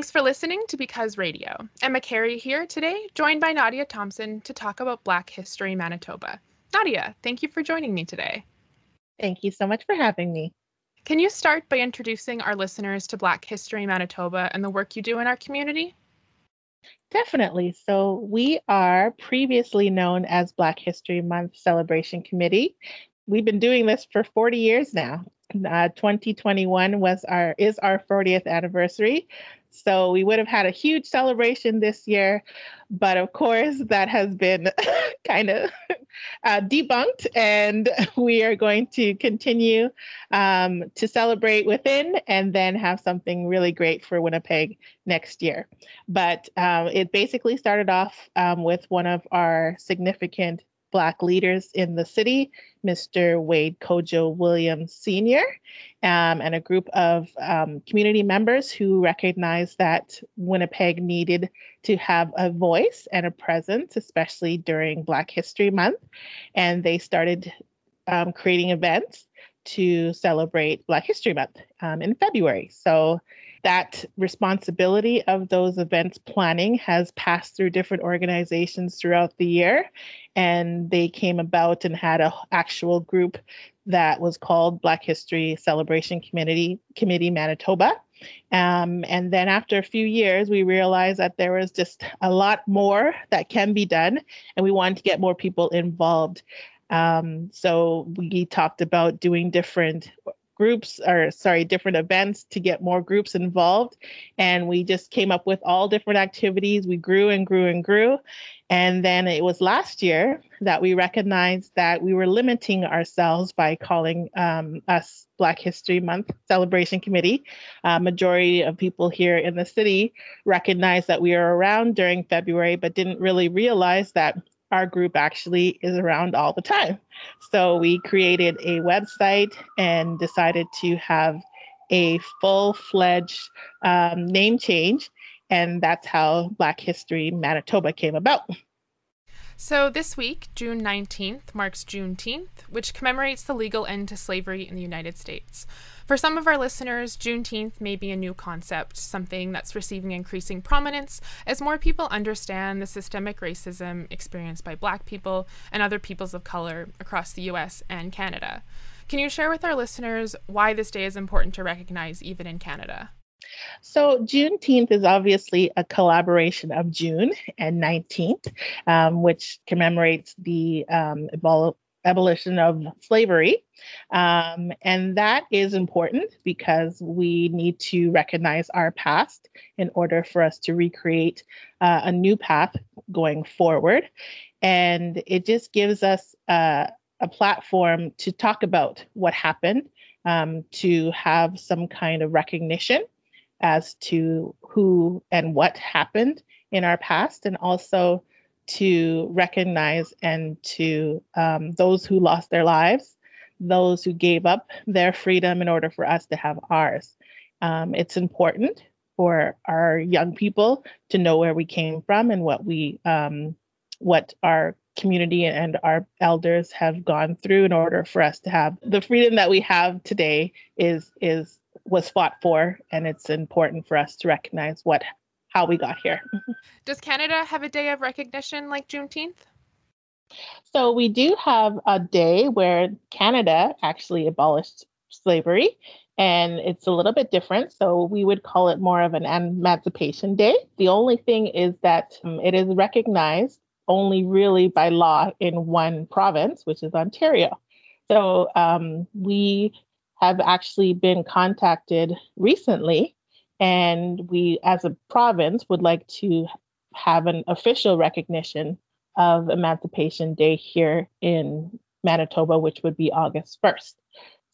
Thanks for listening to Because Radio. Emma Carey here today, joined by Nadia Thompson to talk about Black History Manitoba. Nadia, thank you for joining me today. Thank you so much for having me. Can you start by introducing our listeners to Black History Manitoba and the work you do in our community? Definitely. So, we are previously known as Black History Month Celebration Committee. We've been doing this for 40 years now. Uh, 2021 was our is our 40th anniversary. So we would have had a huge celebration this year, but of course that has been kind of uh, debunked, and we are going to continue um, to celebrate within, and then have something really great for Winnipeg next year. But um, it basically started off um, with one of our significant Black leaders in the city, Mr. Wade Kojo Williams Sr., um, and a group of um, community members who recognized that Winnipeg needed to have a voice and a presence, especially during Black History Month. And they started um, creating events to celebrate Black History Month um, in February. So that responsibility of those events planning has passed through different organizations throughout the year. And they came about and had an actual group that was called black history celebration committee committee manitoba. Um, and then after a few years we realized that there was just a lot more that can be done and we wanted to get more people involved. Um, so we talked about doing different groups or sorry different events to get more groups involved. And we just came up with all different activities. We grew and grew and grew. And then it was last year that we recognized that we were limiting ourselves by calling um, us Black History Month Celebration Committee. Uh, majority of people here in the city recognized that we are around during February, but didn't really realize that our group actually is around all the time. So we created a website and decided to have a full fledged um, name change. And that's how Black History Manitoba came about. So, this week, June 19th, marks Juneteenth, which commemorates the legal end to slavery in the United States. For some of our listeners, Juneteenth may be a new concept, something that's receiving increasing prominence as more people understand the systemic racism experienced by Black people and other peoples of color across the US and Canada. Can you share with our listeners why this day is important to recognize even in Canada? So, Juneteenth is obviously a collaboration of June and 19th, um, which commemorates the um, abolition of slavery. Um, and that is important because we need to recognize our past in order for us to recreate uh, a new path going forward. And it just gives us uh, a platform to talk about what happened, um, to have some kind of recognition as to who and what happened in our past, and also to recognize and to um, those who lost their lives, those who gave up their freedom in order for us to have ours. Um, it's important for our young people to know where we came from and what we um, what our community and our elders have gone through in order for us to have the freedom that we have today is is was fought for and it's important for us to recognize what how we got here. Does Canada have a day of recognition like Juneteenth? So we do have a day where Canada actually abolished slavery and it's a little bit different. So we would call it more of an emancipation day. The only thing is that um, it is recognized only really by law in one province, which is Ontario. So um, we have actually been contacted recently and we, as a province, would like to have an official recognition of Emancipation Day here in Manitoba, which would be August 1st.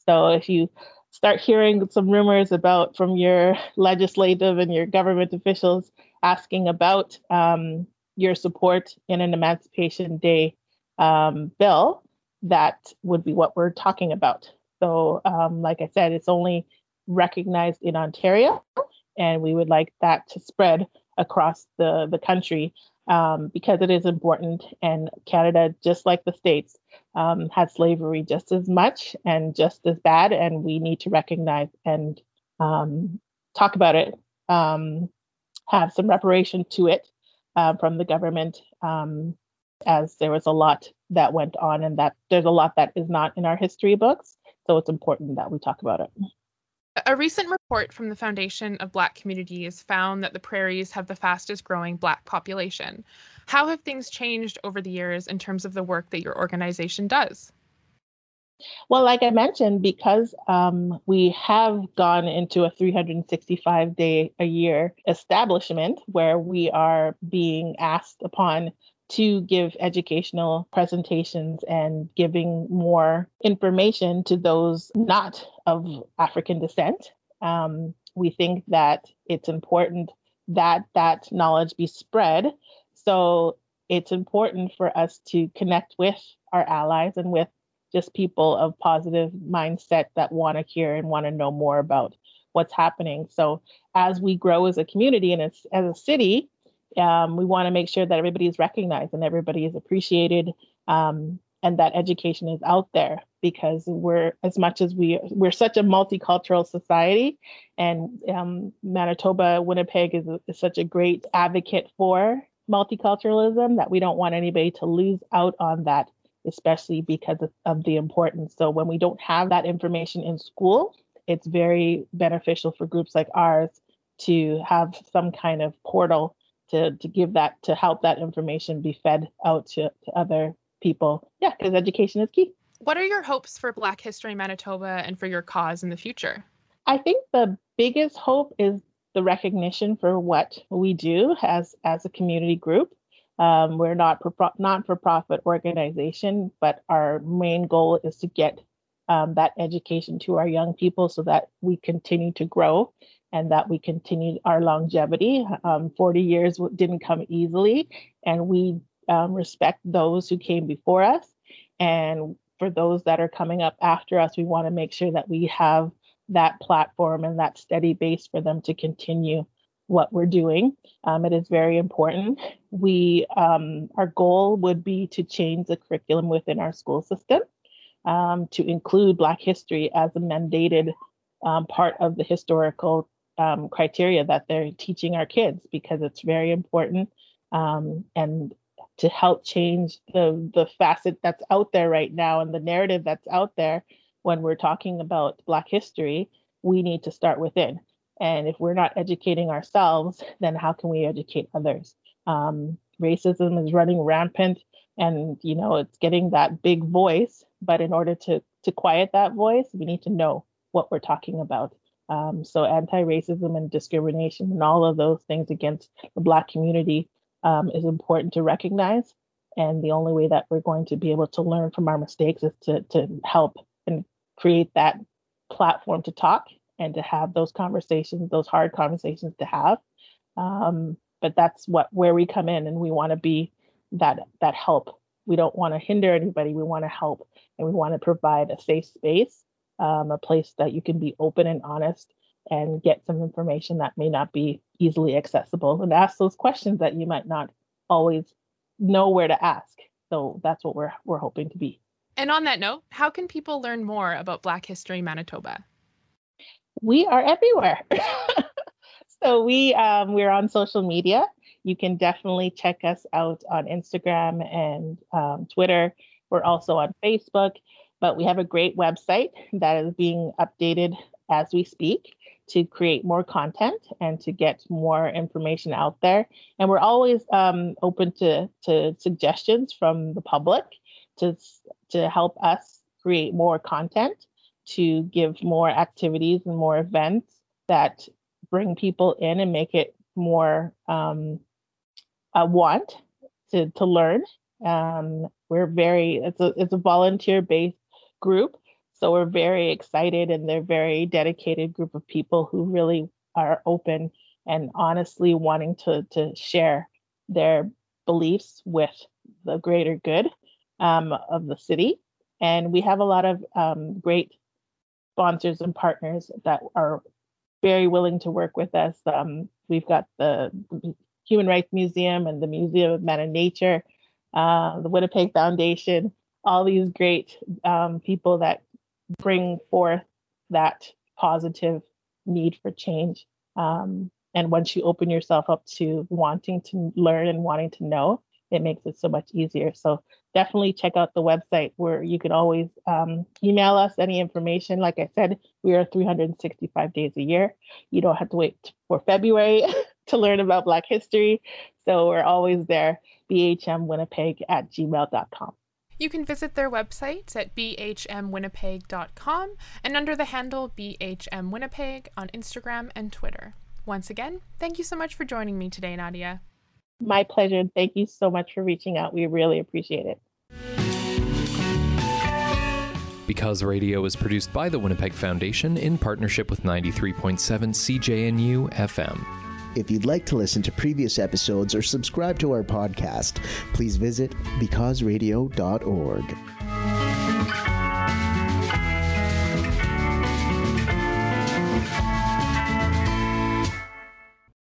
So if you start hearing some rumors about from your legislative and your government officials asking about um, your support in an Emancipation Day um, bill, that would be what we're talking about. So, um, like I said, it's only recognized in Ontario and we would like that to spread across the, the country um, because it is important. And Canada, just like the States, um, had slavery just as much and just as bad, and we need to recognize and um, talk about it um, have some reparation to it uh, from the government, um, as there was a lot that went on, and that there's a lot that is not in our history books. So it's important that we talk about it. A recent report from the Foundation of Black Communities found that the prairies have the fastest growing Black population. How have things changed over the years in terms of the work that your organization does? Well, like I mentioned, because um, we have gone into a 365 day a year establishment where we are being asked upon to give educational presentations and giving more information to those not of African descent. Um, we think that it's important that that knowledge be spread. So it's important for us to connect with our allies and with just people of positive mindset that want to hear and want to know more about what's happening. So as we grow as a community and as, as a city, um, we want to make sure that everybody is recognized and everybody is appreciated um, and that education is out there because we're as much as we we're such a multicultural society and um, manitoba winnipeg is, is such a great advocate for multiculturalism that we don't want anybody to lose out on that especially because of, the importance so when we don't have that information in school it's very beneficial for groups like ours to have some kind of portal to to give that to help that information be fed out to, to other people. Yeah, because education is key. What are your hopes for Black History Manitoba and for your cause in the future? I think the biggest hope is the recognition for what we do as as a community group. Um, we're not not for profit organization, but our main goal is to get um, that education to our young people so that we continue to grow and that we continue our longevity. Um, 40 years didn't come easily, and we um, respect those who came before us. And for those that are coming up after us, we want to make sure that we have that platform and that steady base for them to continue what we're doing. Um, it is very important. We um, our goal would be to change the curriculum within our school system um, to include Black history as a mandated um, part of the historical um, criteria that they're teaching our kids because it's very important um, and to help change the the facet that's out there right now and the narrative that's out there when we're talking about black history we need to start within and if we're not educating ourselves then how can we educate others? Um, racism is running rampant and you know it's getting that big voice but in order to to quiet that voice we need to know what we're talking about. Um, so anti-racism and discrimination and all of those things against the Black community um, is important to recognize. And the only way that we're going to be able to learn from our mistakes is to, to help and create that platform to talk and to have those conversations, those hard conversations to have. Um, but that's what where we come in, and we want to be that that help. We don't want to hinder anybody. We want to help, and we want to provide a safe space um, a place that you can be open and honest and get some information that may not be easily accessible and ask those questions that you might not always know where to ask. So that's what we're we're hoping to be. And on that note, how can people learn more about Black History Manitoba? We are everywhere. so we um, we're on social media. You can definitely check us out on Instagram and um, Twitter. We're also on Facebook. But we have a great website that is being updated as we speak to create more content and to get more information out there. And we're always um, open to, to suggestions from the public to, to help us create more content, to give more activities and more events that bring people in and make it more um, a want to, to learn. Um, we're very, it's a, it's a volunteer based group. So we're very excited and they're very dedicated group of people who really are open and honestly wanting to to share their beliefs with the greater good um, of the city. And we have a lot of um, great sponsors and partners that are very willing to work with us. Um, we've got the Human Rights Museum and the Museum of Man and Nature, uh, the Winnipeg Foundation, all these great um, people that bring forth that positive need for change. Um, And once you open yourself up to wanting to learn and wanting to know, it makes it so much easier. So definitely check out the website where you can always um, email us any information. Like I said, we are 365 days a year. You don't have to wait for February to learn about Black history. So we're always there, bhmwinnipeg at gmail.com. You can visit their website at bhmwinnipeg.com and under the handle bhmwinnipeg on Instagram and Twitter. Once again, thank you so much for joining me today, Nadia. My pleasure. Thank you so much for reaching out. We really appreciate it. Because Radio is produced by the Winnipeg Foundation in partnership with 93.7 CJNU FM. If you'd like to listen to previous episodes or subscribe to our podcast, please visit becauseradio.org.